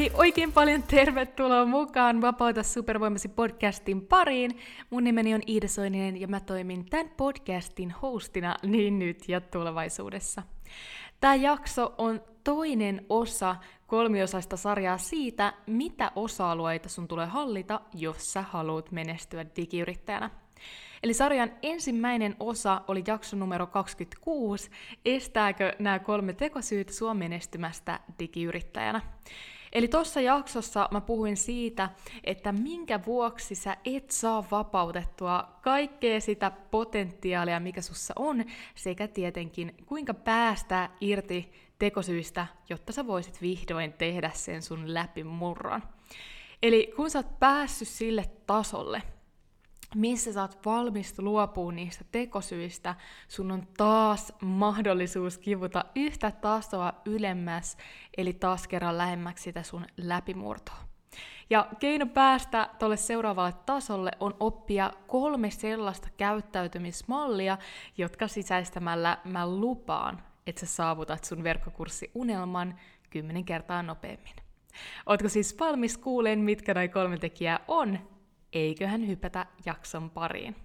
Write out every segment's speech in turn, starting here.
Hei, oikein paljon tervetuloa mukaan Vapauta supervoimasi podcastin pariin. Mun nimeni on Iida Soininen ja mä toimin tämän podcastin hostina niin nyt ja tulevaisuudessa. Tämä jakso on toinen osa kolmiosaista sarjaa siitä, mitä osa-alueita sun tulee hallita, jos sä haluat menestyä digiyrittäjänä. Eli sarjan ensimmäinen osa oli jakso numero 26, estääkö nämä kolme tekosyytä sua menestymästä digiyrittäjänä. Eli tuossa jaksossa mä puhuin siitä, että minkä vuoksi sä et saa vapautettua kaikkea sitä potentiaalia, mikä sussa on, sekä tietenkin kuinka päästää irti tekosyistä, jotta sä voisit vihdoin tehdä sen sun läpimurron. Eli kun sä oot päässyt sille tasolle, missä sä oot valmis luopua niistä tekosyistä, sun on taas mahdollisuus kivuta yhtä tasoa ylemmäs, eli taas kerran lähemmäksi sitä sun läpimurtoa. Ja keino päästä tuolle seuraavalle tasolle on oppia kolme sellaista käyttäytymismallia, jotka sisäistämällä mä lupaan, että sä saavutat sun verkkokurssi-unelman kymmenen kertaa nopeammin. Ootko siis valmis kuuleen, mitkä noin kolme tekijää on, eiköhän hypätä jakson pariin.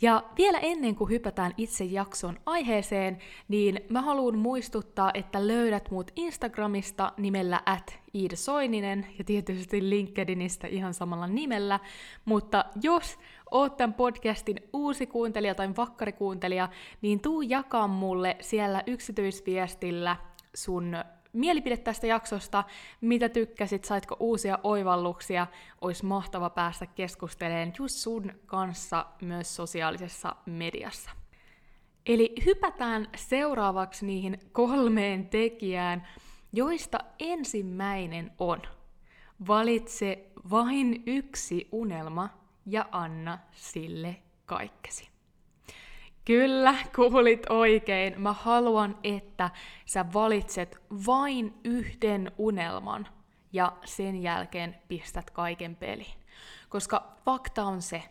Ja vielä ennen kuin hypätään itse jakson aiheeseen, niin mä haluan muistuttaa, että löydät mut Instagramista nimellä at Soininen ja tietysti LinkedInistä ihan samalla nimellä, mutta jos oot tämän podcastin uusi kuuntelija tai vakkarikuuntelija, niin tuu jakaa mulle siellä yksityisviestillä sun mielipide tästä jaksosta, mitä tykkäsit, saitko uusia oivalluksia, olisi mahtava päästä keskustelemaan just sun kanssa myös sosiaalisessa mediassa. Eli hypätään seuraavaksi niihin kolmeen tekijään, joista ensimmäinen on valitse vain yksi unelma ja anna sille kaikkesi. Kyllä, kuulit oikein. Mä haluan, että sä valitset vain yhden unelman ja sen jälkeen pistät kaiken peliin. Koska fakta on se,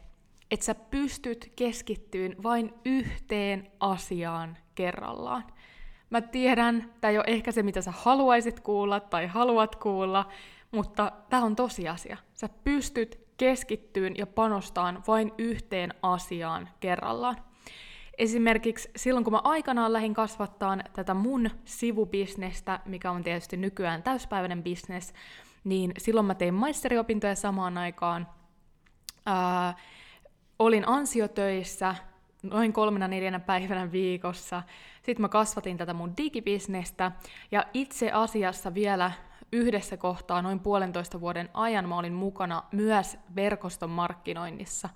että sä pystyt keskittyyn vain yhteen asiaan kerrallaan. Mä tiedän, tämä ei ole ehkä se, mitä sä haluaisit kuulla tai haluat kuulla, mutta tämä on tosiasia. Sä pystyt keskittyyn ja panostaan vain yhteen asiaan kerrallaan. Esimerkiksi silloin, kun mä aikanaan lähdin kasvattaa tätä mun sivubisnestä, mikä on tietysti nykyään täyspäiväinen bisnes, niin silloin mä tein maisteriopintoja samaan aikaan. Ää, olin ansiotöissä noin kolmena neljänä päivänä viikossa. Sitten mä kasvatin tätä mun digibisnestä, ja itse asiassa vielä yhdessä kohtaa noin puolentoista vuoden ajan mä olin mukana myös verkoston markkinoinnissa.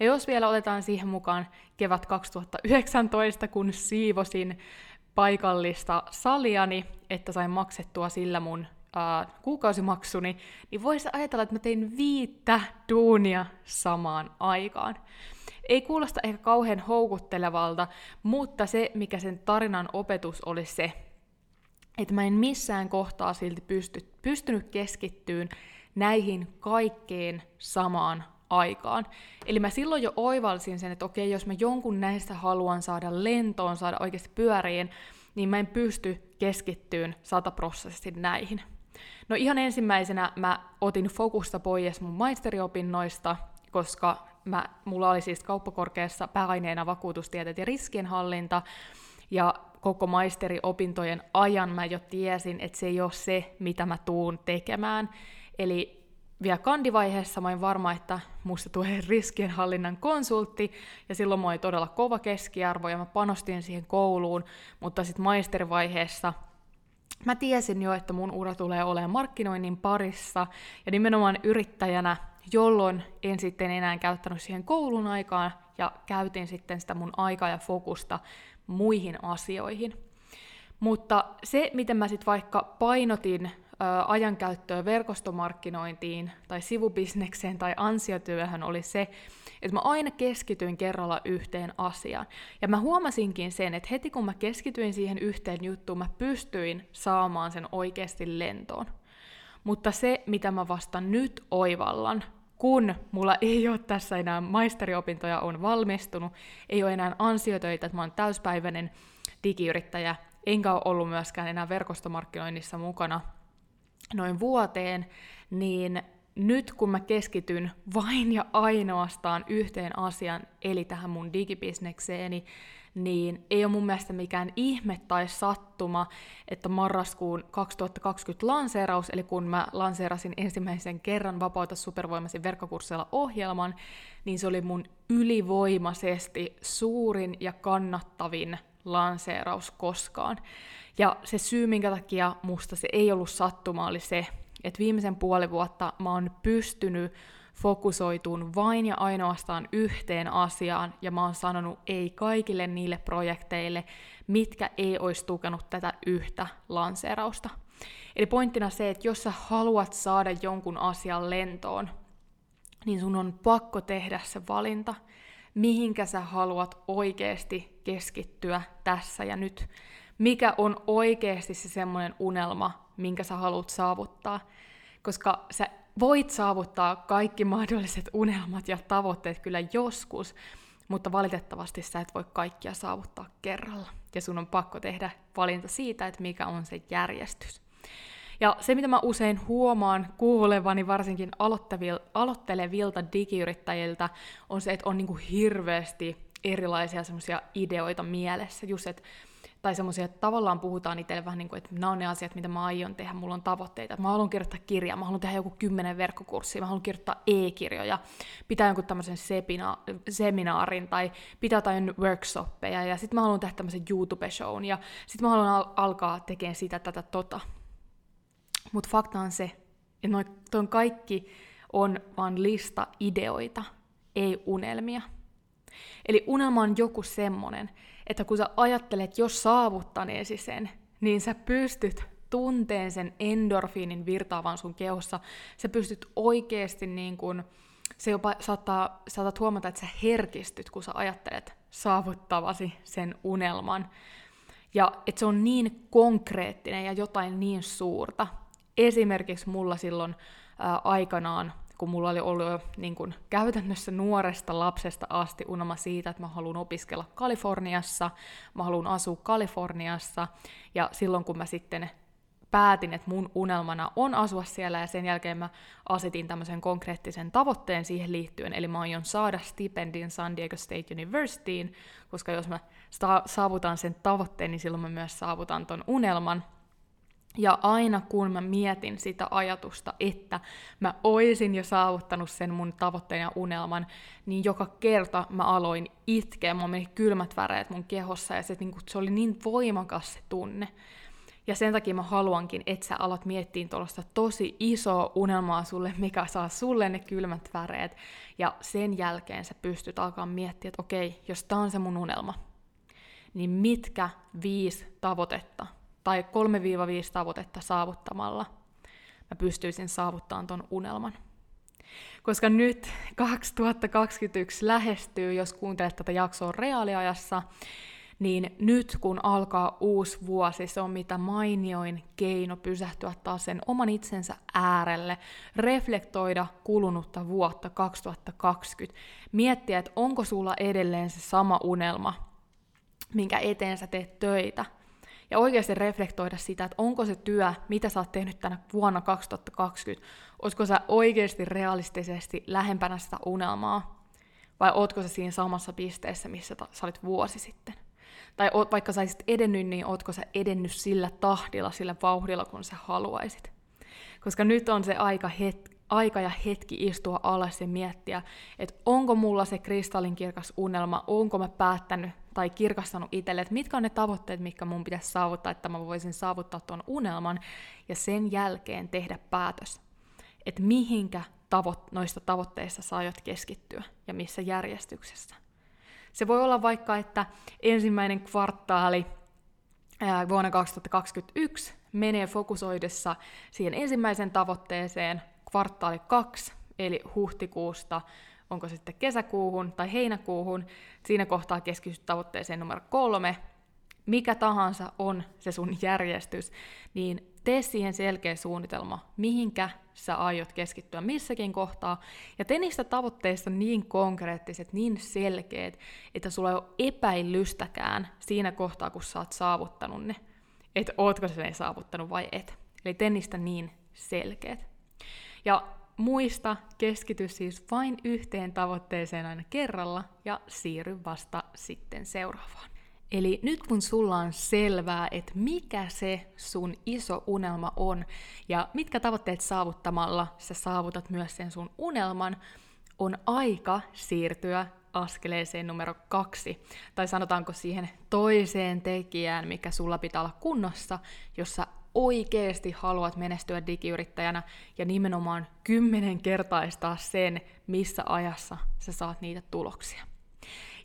Ja jos vielä otetaan siihen mukaan kevät 2019, kun siivosin paikallista saliani, että sain maksettua sillä mun äh, kuukausimaksuni, niin voisi ajatella, että mä tein viittä duunia samaan aikaan. Ei kuulosta ehkä kauhean houkuttelevalta, mutta se, mikä sen tarinan opetus oli se, että mä en missään kohtaa silti pysty, pystynyt keskittyyn näihin kaikkeen samaan aikaan. Eli mä silloin jo oivalsin sen, että okei, jos mä jonkun näistä haluan saada lentoon, saada oikeasti pyöriin, niin mä en pysty keskittyyn sataprosenttisesti näihin. No ihan ensimmäisenä mä otin fokusta pois mun maisteriopinnoista, koska mä, mulla oli siis kauppakorkeassa pääaineena vakuutustieteet ja riskienhallinta, ja koko maisteriopintojen ajan mä jo tiesin, että se ei ole se, mitä mä tuun tekemään. Eli vielä kandivaiheessa mä olin varma, että musta tulee riskienhallinnan konsultti, ja silloin mä olin todella kova keskiarvo, ja mä panostin siihen kouluun, mutta sitten maisterivaiheessa mä tiesin jo, että mun ura tulee olemaan markkinoinnin parissa, ja nimenomaan yrittäjänä, jolloin en sitten enää käyttänyt siihen koulun aikaan, ja käytin sitten sitä mun aikaa ja fokusta muihin asioihin. Mutta se, miten mä sitten vaikka painotin ajankäyttöä verkostomarkkinointiin tai sivubisnekseen tai ansiotyöhön oli se, että mä aina keskityin kerralla yhteen asiaan. Ja mä huomasinkin sen, että heti kun mä keskityin siihen yhteen juttuun, mä pystyin saamaan sen oikeasti lentoon. Mutta se, mitä mä vasta nyt oivallan, kun mulla ei ole tässä enää maisteriopintoja, on valmistunut, ei ole enää ansiotöitä, että mä oon täyspäiväinen digiyrittäjä, enkä ole ollut myöskään enää verkostomarkkinoinnissa mukana noin vuoteen, niin nyt kun mä keskityn vain ja ainoastaan yhteen asiaan, eli tähän mun digibisnekseeni, niin ei ole mun mielestä mikään ihme tai sattuma, että marraskuun 2020 lanseeraus, eli kun mä lanseerasin ensimmäisen kerran Vapauta supervoimasi verkkokurssilla ohjelman, niin se oli mun ylivoimaisesti suurin ja kannattavin lanseeraus koskaan. Ja se syy, minkä takia musta se ei ollut sattuma, oli se, että viimeisen puoli vuotta mä oon pystynyt fokusoituun vain ja ainoastaan yhteen asiaan, ja mä oon sanonut ei kaikille niille projekteille, mitkä ei olisi tukenut tätä yhtä lanseerausta. Eli pointtina se, että jos sä haluat saada jonkun asian lentoon, niin sun on pakko tehdä se valinta, mihinkä sä haluat oikeasti keskittyä tässä ja nyt. Mikä on oikeasti se semmoinen unelma, minkä sä haluat saavuttaa. Koska sä voit saavuttaa kaikki mahdolliset unelmat ja tavoitteet kyllä joskus, mutta valitettavasti sä et voi kaikkia saavuttaa kerralla. Ja sun on pakko tehdä valinta siitä, että mikä on se järjestys. Ja se, mitä mä usein huomaan kuulevani varsinkin aloittelevilta digiyrittäjiltä, on se, että on niinku hirveästi erilaisia semmoisia ideoita mielessä. Just, että tai semmoisia, että tavallaan puhutaan itselle vähän niin kuin, että nämä on ne asiat, mitä mä aion tehdä, mulla on tavoitteita, mä haluan kirjoittaa kirjaa, mä haluan tehdä joku kymmenen verkkokurssia, mä haluan kirjoittaa e-kirjoja, pitää jonkun tämmöisen sepina- seminaarin tai pitää jotain workshoppeja ja sitten mä haluan tehdä tämmöisen YouTube-shown ja sitten mä haluan al- alkaa tekemään sitä, tätä, tota. Mutta fakta on se, että noin, ton kaikki on vaan lista ideoita, ei unelmia. Eli unelma on joku semmonen, että kun sä ajattelet jo saavuttaneesi sen, niin sä pystyt tunteen sen endorfiinin virtaavan sun kehossa. Sä pystyt oikeasti niin kun, se jopa saattaa, saatat huomata, että sä herkistyt, kun sä ajattelet saavuttavasi sen unelman. Ja että se on niin konkreettinen ja jotain niin suurta. Esimerkiksi mulla silloin ää, aikanaan kun mulla oli ollut jo niin kuin, käytännössä nuoresta lapsesta asti unelma siitä, että mä haluan opiskella Kaliforniassa, mä haluan asua Kaliforniassa, ja silloin kun mä sitten päätin, että mun unelmana on asua siellä, ja sen jälkeen mä asetin tämmöisen konkreettisen tavoitteen siihen liittyen, eli mä aion saada stipendin San Diego State Universityin, koska jos mä saavutan sen tavoitteen, niin silloin mä myös saavutan ton unelman, ja aina kun mä mietin sitä ajatusta, että mä oisin jo saavuttanut sen mun tavoitteen ja unelman, niin joka kerta mä aloin itkeä, mä meni kylmät väreet mun kehossa ja se, niin se oli niin voimakas se tunne. Ja sen takia mä haluankin, että sä alat miettiä tuollaista tosi isoa unelmaa sulle, mikä saa sulle ne kylmät väreet. Ja sen jälkeen sä pystyt alkaa miettiä, että okei, jos tää on se mun unelma, niin mitkä viisi tavoitetta tai 3-5 tavoitetta saavuttamalla mä pystyisin saavuttamaan ton unelman. Koska nyt 2021 lähestyy, jos kuuntelet tätä jaksoa reaaliajassa, niin nyt kun alkaa uusi vuosi, se on mitä mainioin keino pysähtyä taas sen oman itsensä äärelle, reflektoida kulunutta vuotta 2020, miettiä, että onko sulla edelleen se sama unelma, minkä eteen sä teet töitä – ja oikeasti reflektoida sitä, että onko se työ, mitä sä oot tehnyt tänä vuonna 2020, olisiko sä oikeasti realistisesti lähempänä sitä unelmaa, vai ootko sä siinä samassa pisteessä, missä ta- sä olit vuosi sitten. Tai oot, vaikka sä olisit edennyt, niin ootko sä edennyt sillä tahdilla, sillä vauhdilla, kun sä haluaisit. Koska nyt on se aika het- aika ja hetki istua alas ja miettiä, että onko mulla se kristallinkirkas unelma, onko mä päättänyt tai kirkastanut itselle, että mitkä on ne tavoitteet, mitkä mun pitäisi saavuttaa, että mä voisin saavuttaa tuon unelman, ja sen jälkeen tehdä päätös, että mihinkä tavo- noista tavoitteista sä aiot keskittyä ja missä järjestyksessä. Se voi olla vaikka, että ensimmäinen kvartaali ää, vuonna 2021 menee fokusoidessa siihen ensimmäiseen tavoitteeseen kvartaali kaksi, eli huhtikuusta, onko se sitten kesäkuuhun tai heinäkuuhun, siinä kohtaa keskityt tavoitteeseen numero kolme, mikä tahansa on se sun järjestys, niin tee siihen selkeä suunnitelma, mihinkä sä aiot keskittyä missäkin kohtaa, ja tee niistä tavoitteista niin konkreettiset, niin selkeät, että sulla ei ole epäilystäkään siinä kohtaa, kun sä oot saavuttanut ne, että ootko se ne saavuttanut vai et. Eli tee niistä niin selkeät. Ja muista, keskity siis vain yhteen tavoitteeseen aina kerralla ja siirry vasta sitten seuraavaan. Eli nyt kun sulla on selvää, että mikä se sun iso unelma on ja mitkä tavoitteet saavuttamalla sä saavutat myös sen sun unelman, on aika siirtyä askeleeseen numero kaksi, tai sanotaanko siihen toiseen tekijään, mikä sulla pitää olla kunnossa, jossa oikeasti haluat menestyä digiyrittäjänä ja nimenomaan kymmenen kertaistaa sen, missä ajassa sä saat niitä tuloksia.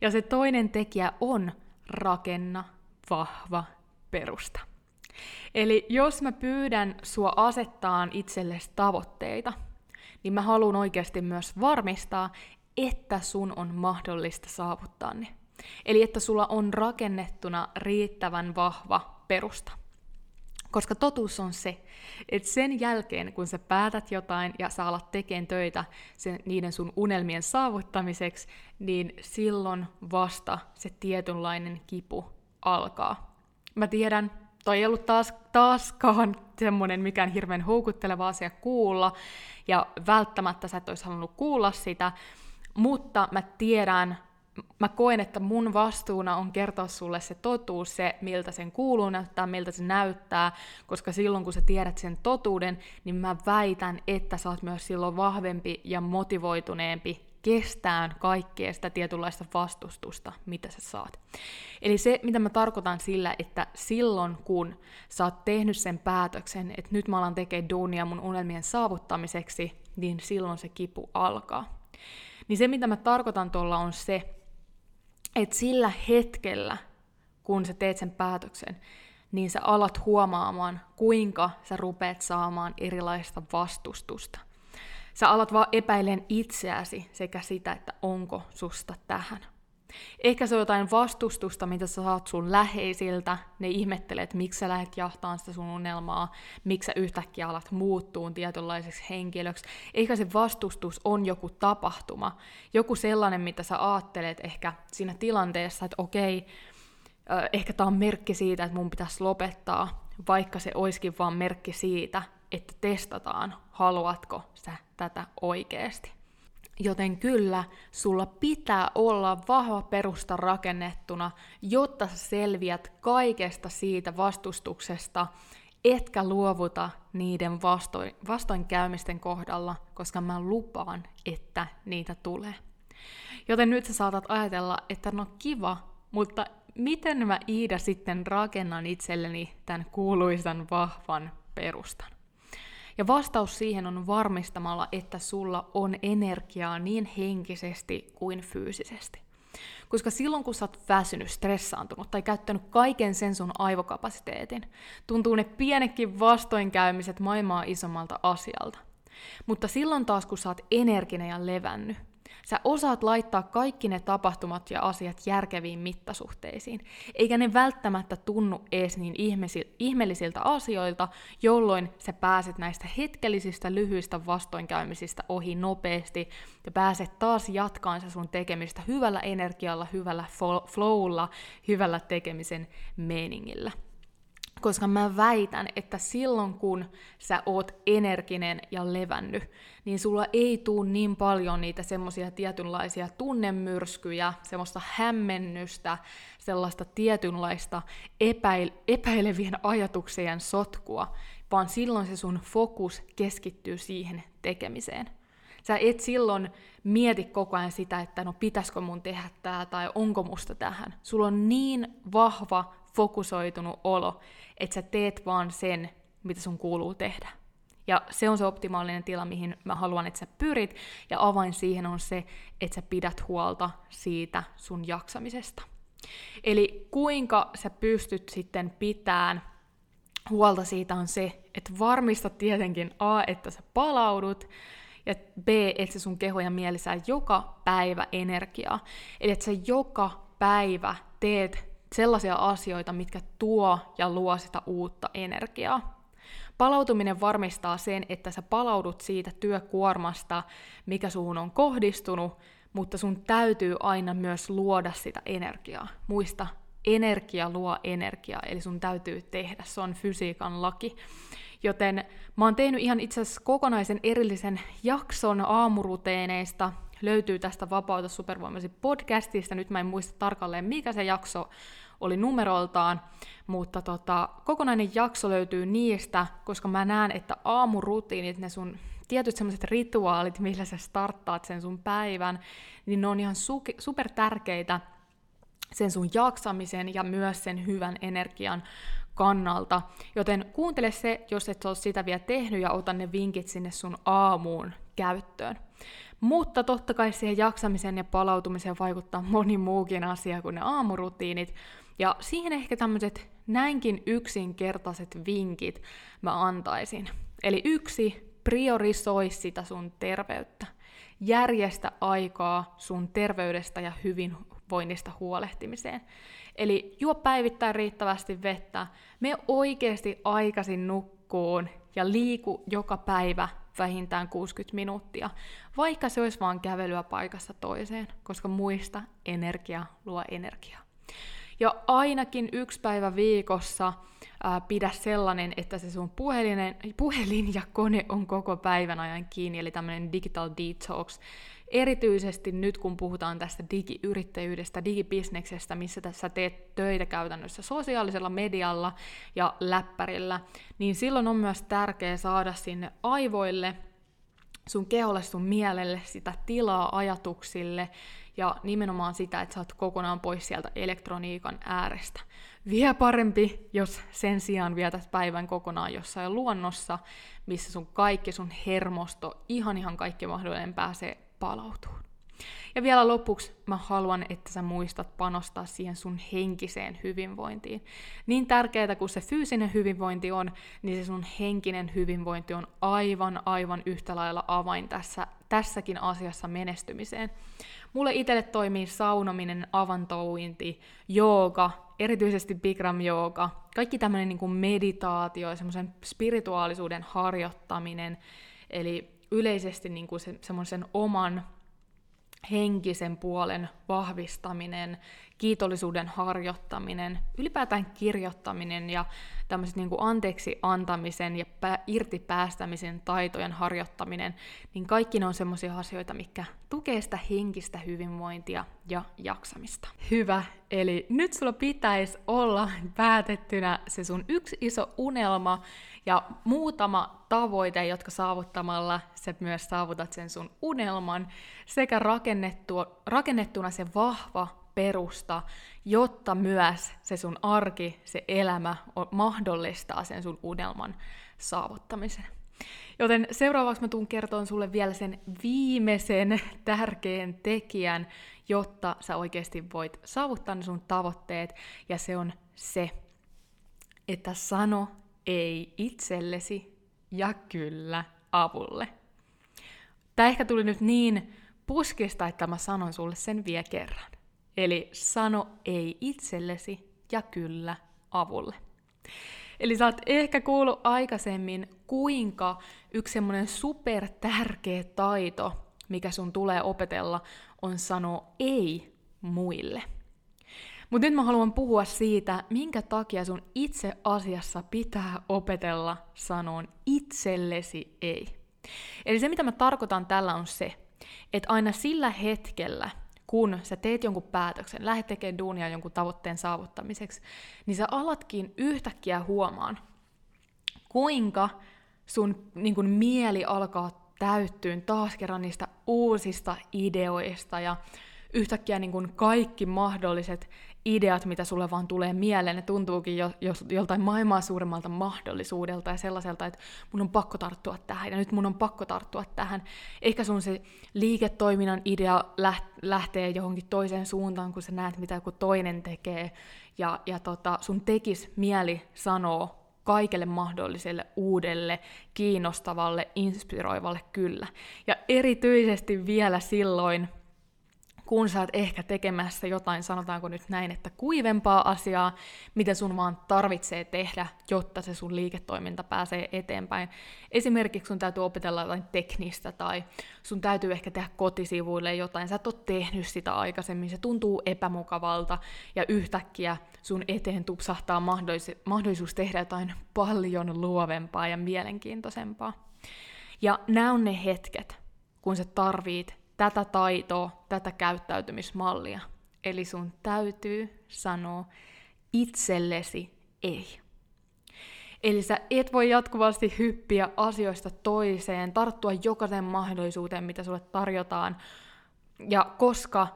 Ja se toinen tekijä on rakenna vahva perusta. Eli jos mä pyydän sua asettaan itsellesi tavoitteita, niin mä haluan oikeasti myös varmistaa, että sun on mahdollista saavuttaa ne. Eli että sulla on rakennettuna riittävän vahva perusta. Koska totuus on se, että sen jälkeen, kun sä päätät jotain ja sä alat tekemään töitä sen, niiden sun unelmien saavuttamiseksi, niin silloin vasta se tietynlainen kipu alkaa. Mä tiedän, toi ei ollut taas, taaskaan semmoinen mikään hirveän houkutteleva asia kuulla, ja välttämättä sä et olisi halunnut kuulla sitä, mutta mä tiedän mä koen, että mun vastuuna on kertoa sulle se totuus, se miltä sen kuuluu näyttää, miltä se näyttää, koska silloin kun sä tiedät sen totuuden, niin mä väitän, että sä oot myös silloin vahvempi ja motivoituneempi kestään kaikkea sitä tietynlaista vastustusta, mitä sä saat. Eli se, mitä mä tarkoitan sillä, että silloin kun sä oot tehnyt sen päätöksen, että nyt mä alan tekemään duunia mun unelmien saavuttamiseksi, niin silloin se kipu alkaa. Niin se, mitä mä tarkoitan tuolla, on se, että sillä hetkellä, kun sä teet sen päätöksen, niin sä alat huomaamaan, kuinka sä rupeat saamaan erilaista vastustusta. Sä alat vaan epäilen itseäsi sekä sitä, että onko susta tähän. Ehkä se on jotain vastustusta, mitä sä saat sun läheisiltä. Ne ihmettelee, että miksi sä lähdet jahtaan sitä sun unelmaa, miksi sä yhtäkkiä alat muuttuu tietynlaiseksi henkilöksi. Ehkä se vastustus on joku tapahtuma, joku sellainen, mitä sä ajattelet ehkä siinä tilanteessa, että okei, ehkä tämä on merkki siitä, että mun pitäisi lopettaa, vaikka se olisikin vaan merkki siitä, että testataan, haluatko sä tätä oikeasti. Joten kyllä, sulla pitää olla vahva perusta rakennettuna, jotta sä selviät kaikesta siitä vastustuksesta, etkä luovuta niiden vastoin, vastoinkäymisten kohdalla, koska mä lupaan, että niitä tulee. Joten nyt sä saatat ajatella, että no kiva, mutta miten mä Iida sitten rakennan itselleni tämän kuuluisan vahvan perustan? Ja vastaus siihen on varmistamalla, että sulla on energiaa niin henkisesti kuin fyysisesti. Koska silloin kun sä oot väsynyt, stressaantunut tai käyttänyt kaiken sen sun aivokapasiteetin, tuntuu ne pienekin vastoinkäymiset maailmaa isommalta asialta. Mutta silloin taas kun sä oot energinen ja levännyt, Sä osaat laittaa kaikki ne tapahtumat ja asiat järkeviin mittasuhteisiin, eikä ne välttämättä tunnu ees niin ihmeellisiltä asioilta, jolloin sä pääset näistä hetkellisistä lyhyistä vastoinkäymisistä ohi nopeasti ja pääset taas jatkaan se sun tekemistä hyvällä energialla, hyvällä flowlla, hyvällä tekemisen meningillä. Koska mä väitän, että silloin kun sä oot energinen ja levännyt, niin sulla ei tuu niin paljon niitä semmoisia tietynlaisia tunnemyrskyjä, semmoista hämmennystä, sellaista tietynlaista epäil- epäilevien ajatuksien sotkua, vaan silloin se sun fokus keskittyy siihen tekemiseen. Sä et silloin mieti koko ajan sitä, että no pitäisikö mun tehdä tää tai onko musta tähän. Sulla on niin vahva fokusoitunut olo, että sä teet vaan sen, mitä sun kuuluu tehdä. Ja se on se optimaalinen tila, mihin mä haluan, että sä pyrit, ja avain siihen on se, että sä pidät huolta siitä sun jaksamisesta. Eli kuinka sä pystyt sitten pitämään huolta siitä on se, että varmista tietenkin A, että sä palaudut, ja B, että se sun keho ja mieli saa joka päivä energiaa. Eli että sä joka päivä teet sellaisia asioita, mitkä tuo ja luo sitä uutta energiaa. Palautuminen varmistaa sen, että sä palaudut siitä työkuormasta, mikä suhun on kohdistunut, mutta sun täytyy aina myös luoda sitä energiaa. Muista, energia luo energiaa, eli sun täytyy tehdä, se on fysiikan laki. Joten mä oon tehnyt ihan itse asiassa kokonaisen erillisen jakson aamuruteeneista, löytyy tästä Vapauta supervoimasi podcastista, nyt mä en muista tarkalleen mikä se jakso oli numeroltaan, mutta tota, kokonainen jakso löytyy niistä, koska mä näen, että aamurutiinit, ne sun tietyt semmoiset rituaalit, millä sä starttaat sen sun päivän, niin ne on ihan su- super tärkeitä sen sun jaksamisen ja myös sen hyvän energian kannalta. Joten kuuntele se, jos et ole sitä vielä tehnyt, ja ota ne vinkit sinne sun aamuun käyttöön. Mutta totta kai siihen jaksamiseen ja palautumiseen vaikuttaa moni muukin asia kuin ne aamurutiinit. Ja siihen ehkä tämmöiset näinkin yksinkertaiset vinkit mä antaisin. Eli yksi, priorisoi sitä sun terveyttä. Järjestä aikaa sun terveydestä ja hyvinvoinnista huolehtimiseen. Eli juo päivittäin riittävästi vettä, me oikeasti aikaisin nukkuun ja liiku joka päivä vähintään 60 minuuttia, vaikka se olisi vain kävelyä paikasta toiseen, koska muista energia luo energiaa. Ja ainakin yksi päivä viikossa ää, pidä sellainen, että se sun puhelinen, puhelin ja kone on koko päivän ajan kiinni, eli tämmöinen digital detox. Erityisesti nyt, kun puhutaan tästä digiyrittäjyydestä, digibisneksestä, missä tässä teet töitä käytännössä sosiaalisella medialla ja läppärillä, niin silloin on myös tärkeää saada sinne aivoille, sun keholle, sun mielelle sitä tilaa ajatuksille, ja nimenomaan sitä, että sä oot kokonaan pois sieltä elektroniikan äärestä. Vielä parempi, jos sen sijaan vietät päivän kokonaan jossain luonnossa, missä sun kaikki sun hermosto, ihan ihan kaikki mahdollinen pääsee palautumaan. Ja vielä lopuksi mä haluan, että sä muistat panostaa siihen sun henkiseen hyvinvointiin. Niin tärkeää kuin se fyysinen hyvinvointi on, niin se sun henkinen hyvinvointi on aivan, aivan yhtä lailla avain tässä, tässäkin asiassa menestymiseen. Mulle itselle toimii saunominen, avantouinti, jooga, erityisesti Bikram jooga, kaikki tämmöinen niin meditaatio ja semmoisen spirituaalisuuden harjoittaminen, eli yleisesti niin kuin se, semmoisen oman henkisen puolen vahvistaminen, kiitollisuuden harjoittaminen, ylipäätään kirjoittaminen ja tämmöiset niin anteeksi antamisen ja pä- irti päästämisen taitojen harjoittaminen, niin kaikki ne on semmoisia asioita, mikä tukee sitä henkistä hyvinvointia ja jaksamista. Hyvä, eli nyt sulla pitäisi olla päätettynä se sun yksi iso unelma ja muutama tavoite, jotka saavuttamalla sä myös saavutat sen sun unelman, sekä rakennettuna se vahva perusta, jotta myös se sun arki, se elämä mahdollistaa sen sun unelman saavuttamisen. Joten seuraavaksi mä tuun kertoon sulle vielä sen viimeisen tärkeän tekijän, jotta sä oikeasti voit saavuttaa ne sun tavoitteet, ja se on se, että sano ei itsellesi ja kyllä avulle. Tämä ehkä tuli nyt niin puskista, että mä sanon sulle sen vielä kerran. Eli sano ei itsellesi ja kyllä avulle. Eli sä oot ehkä kuullut aikaisemmin, kuinka yksi semmoinen super tärkeä taito, mikä sun tulee opetella, on sanoa ei muille. Mutta nyt mä haluan puhua siitä, minkä takia sun itse asiassa pitää opetella sanoon itsellesi ei. Eli se, mitä mä tarkoitan tällä on se, että aina sillä hetkellä, kun sä teet jonkun päätöksen, lähdet tekemään duunia jonkun tavoitteen saavuttamiseksi, niin sä alatkin yhtäkkiä huomaan, kuinka sun niin kun, mieli alkaa täyttyyn taas kerran niistä uusista ideoista ja yhtäkkiä niin kun, kaikki mahdolliset ideat, mitä sulle vaan tulee mieleen, ne tuntuukin jo, jo, joltain maailmaa suuremmalta mahdollisuudelta ja sellaiselta, että mun on pakko tarttua tähän ja nyt mun on pakko tarttua tähän. Ehkä sun se liiketoiminnan idea lähtee johonkin toiseen suuntaan, kun sä näet, mitä joku toinen tekee ja, ja tota, sun tekis mieli sanoo kaikelle mahdolliselle uudelle, kiinnostavalle, inspiroivalle kyllä. Ja erityisesti vielä silloin, kun sä oot ehkä tekemässä jotain, sanotaanko nyt näin, että kuivempaa asiaa, mitä sun vaan tarvitsee tehdä, jotta se sun liiketoiminta pääsee eteenpäin. Esimerkiksi sun täytyy opetella jotain teknistä tai sun täytyy ehkä tehdä kotisivuille jotain, sä et ole tehnyt sitä aikaisemmin, se tuntuu epämukavalta ja yhtäkkiä sun eteen tupsahtaa mahdollis- mahdollisuus tehdä jotain paljon luovempaa ja mielenkiintoisempaa. Ja nämä on ne hetket, kun sä tarvit tätä taitoa, tätä käyttäytymismallia. Eli sun täytyy sanoa itsellesi ei. Eli sä et voi jatkuvasti hyppiä asioista toiseen, tarttua jokaisen mahdollisuuteen, mitä sulle tarjotaan. Ja koska,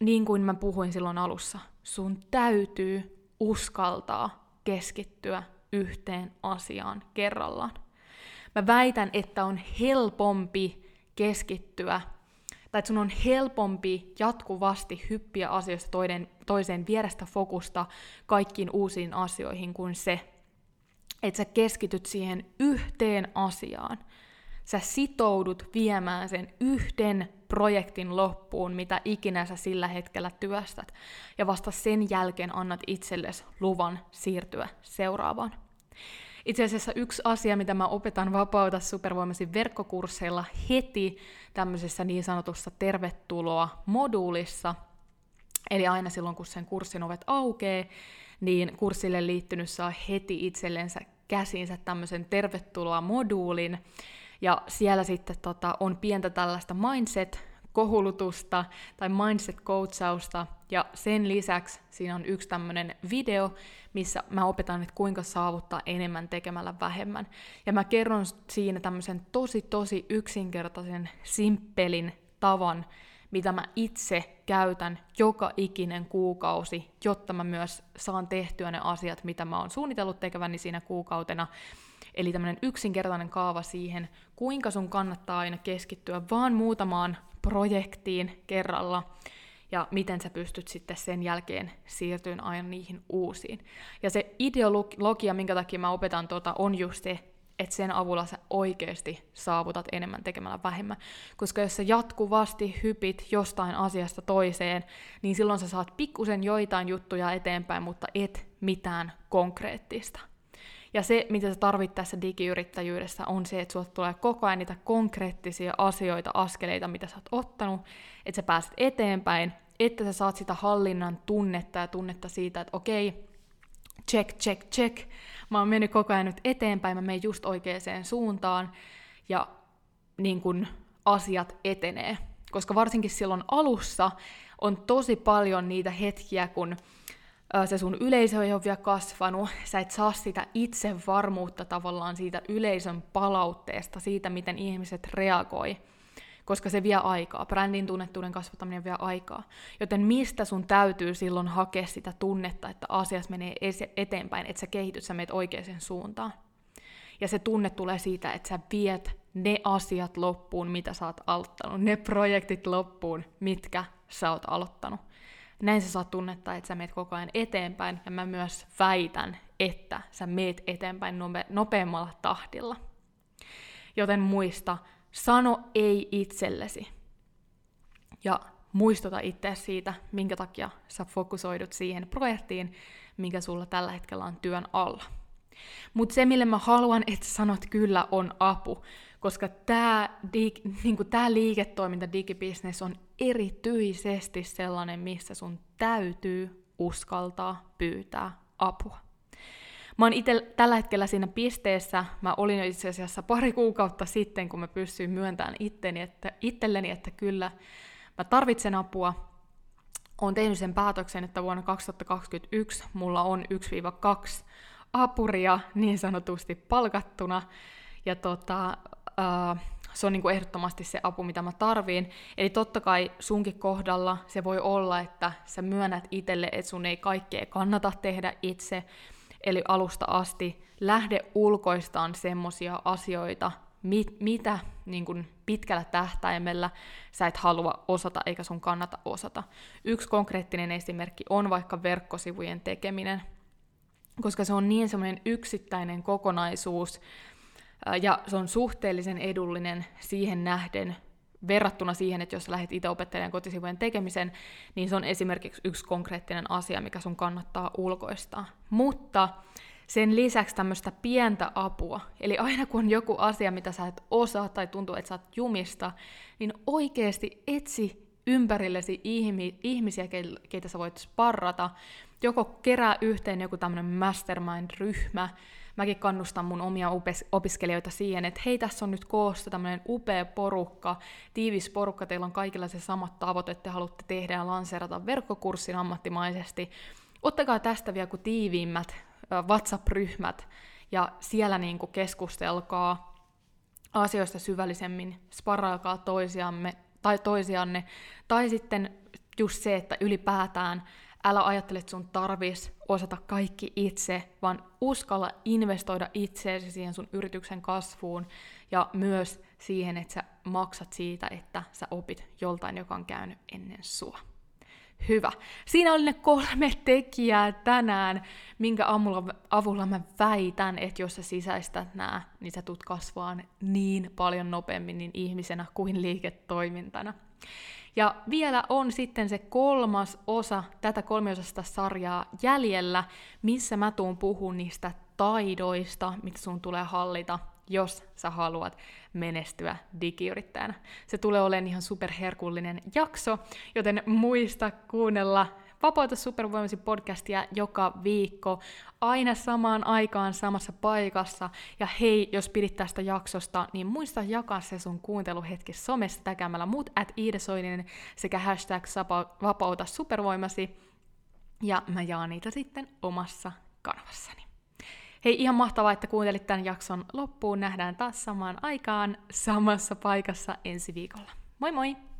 niin kuin mä puhuin silloin alussa, sun täytyy uskaltaa keskittyä yhteen asiaan kerrallaan. Mä väitän, että on helpompi keskittyä tai että sun on helpompi jatkuvasti hyppiä asioista toiden, toiseen vierestä fokusta kaikkiin uusiin asioihin kuin se, että sä keskityt siihen yhteen asiaan. Sä sitoudut viemään sen yhden projektin loppuun, mitä ikinä sä sillä hetkellä työstät, ja vasta sen jälkeen annat itsellesi luvan siirtyä seuraavaan. Itse asiassa yksi asia, mitä mä opetan Vapauta supervoimasi verkkokursseilla heti tämmöisessä niin sanotussa tervetuloa-moduulissa, eli aina silloin, kun sen kurssin ovet aukeaa, niin kurssille liittynyt saa heti itsellensä käsinsä tämmöisen tervetuloa-moduulin, ja siellä sitten tota, on pientä tällaista mindset kohulutusta tai mindset-coachausta, ja sen lisäksi siinä on yksi tämmöinen video, missä mä opetan, että kuinka saavuttaa enemmän tekemällä vähemmän. Ja mä kerron siinä tämmöisen tosi tosi yksinkertaisen, simppelin tavan, mitä mä itse käytän joka ikinen kuukausi, jotta mä myös saan tehtyä ne asiat, mitä mä oon suunnitellut tekeväni siinä kuukautena. Eli tämmöinen yksinkertainen kaava siihen, kuinka sun kannattaa aina keskittyä vaan muutamaan projektiin kerralla, ja miten sä pystyt sitten sen jälkeen siirtymään aina niihin uusiin. Ja se ideologia, minkä takia mä opetan tuota, on just se, että sen avulla sä oikeasti saavutat enemmän tekemällä vähemmän. Koska jos sä jatkuvasti hypit jostain asiasta toiseen, niin silloin sä saat pikkusen joitain juttuja eteenpäin, mutta et mitään konkreettista. Ja se, mitä sä tarvit tässä digiyrittäjyydessä, on se, että sulla tulee koko ajan niitä konkreettisia asioita, askeleita, mitä sä oot ottanut, että sä pääset eteenpäin, että sä saat sitä hallinnan tunnetta ja tunnetta siitä, että okei, check, check, check, mä oon mennyt koko ajan nyt eteenpäin, mä menen just oikeaan suuntaan, ja niin kun asiat etenee. Koska varsinkin silloin alussa on tosi paljon niitä hetkiä, kun se sun yleisö ei ole vielä kasvanut, sä et saa sitä itsevarmuutta tavallaan siitä yleisön palautteesta, siitä miten ihmiset reagoi, koska se vie aikaa. Brändin tunnettuuden kasvattaminen vie aikaa. Joten mistä sun täytyy silloin hakea sitä tunnetta, että asiat menee eteenpäin, että sä kehityt, sä meet oikeaan suuntaan. Ja se tunne tulee siitä, että sä viet ne asiat loppuun, mitä sä oot aloittanut, ne projektit loppuun, mitkä sä oot aloittanut näin sä saat tunnetta, että sä meet koko ajan eteenpäin, ja mä myös väitän, että sä meet eteenpäin nope- nopeammalla tahdilla. Joten muista, sano ei itsellesi. Ja muistuta itse siitä, minkä takia sä fokusoidut siihen projektiin, mikä sulla tällä hetkellä on työn alla. Mutta se, mille mä haluan, että sanot kyllä, on apu. Koska tämä niinku tää liiketoiminta, digibisnes on erityisesti sellainen, missä sun täytyy uskaltaa pyytää apua. Mä oon itse tällä hetkellä siinä pisteessä, mä olin jo itse asiassa pari kuukautta sitten, kun mä pystyin myöntämään itteni, että, itselleni, että kyllä mä tarvitsen apua. Oon tehnyt sen päätöksen, että vuonna 2021 mulla on 1-2 apuria niin sanotusti palkattuna. Ja tota, uh, se on niin kuin ehdottomasti se apu, mitä mä tarviin. Eli totta kai sunkin kohdalla se voi olla, että sä myönnät itselle, että sun ei kaikkea kannata tehdä itse, eli alusta asti lähde ulkoistaan semmosia asioita, mit, mitä niin kuin pitkällä tähtäimellä sä et halua osata eikä sun kannata osata. Yksi konkreettinen esimerkki on vaikka verkkosivujen tekeminen, koska se on niin semmoinen yksittäinen kokonaisuus, ja se on suhteellisen edullinen siihen nähden, verrattuna siihen, että jos lähdet itse opettelemaan kotisivujen tekemisen, niin se on esimerkiksi yksi konkreettinen asia, mikä sun kannattaa ulkoistaa. Mutta sen lisäksi tämmöistä pientä apua, eli aina kun on joku asia, mitä sä et osaa tai tuntuu, että sä oot jumista, niin oikeasti etsi ympärillesi ihmisiä, keitä sä voit sparrata, joko kerää yhteen joku tämmöinen mastermind-ryhmä, mäkin kannustan mun omia opiskelijoita siihen, että hei, tässä on nyt koossa tämmöinen upea porukka, tiivis porukka, teillä on kaikilla se samat tavoitteet, te haluatte tehdä ja lanseerata verkkokurssin ammattimaisesti. Ottakaa tästä vielä kuin tiiviimmät WhatsApp-ryhmät, ja siellä niin kuin keskustelkaa asioista syvällisemmin, sparraakaa toisiamme, tai toisianne, tai sitten just se, että ylipäätään älä ajattele, että sun tarvis osata kaikki itse, vaan uskalla investoida itseesi siihen sun yrityksen kasvuun ja myös siihen, että sä maksat siitä, että sä opit joltain, joka on käynyt ennen sua. Hyvä. Siinä oli ne kolme tekijää tänään, minkä avulla, avulla mä väitän, että jos sä sisäistät nämä, niin sä tulet kasvaan niin paljon nopeammin niin ihmisenä kuin liiketoimintana. Ja vielä on sitten se kolmas osa tätä kolmiosasta sarjaa jäljellä, missä mä tuun puhun niistä taidoista, mitä sun tulee hallita, jos sä haluat menestyä digiyrittäjänä. Se tulee olemaan ihan superherkullinen jakso, joten muista kuunnella Vapauta supervoimasi podcastia joka viikko, aina samaan aikaan samassa paikassa. Ja hei, jos pidit tästä jaksosta, niin muista jakaa se sun kuunteluhetki somessa täkämällä muut at Iidesoinen sekä hashtag vapauta supervoimasi. Ja mä jaan niitä sitten omassa kanavassani. Hei, ihan mahtavaa, että kuuntelit tämän jakson loppuun. Nähdään taas samaan aikaan samassa paikassa ensi viikolla. Moi moi!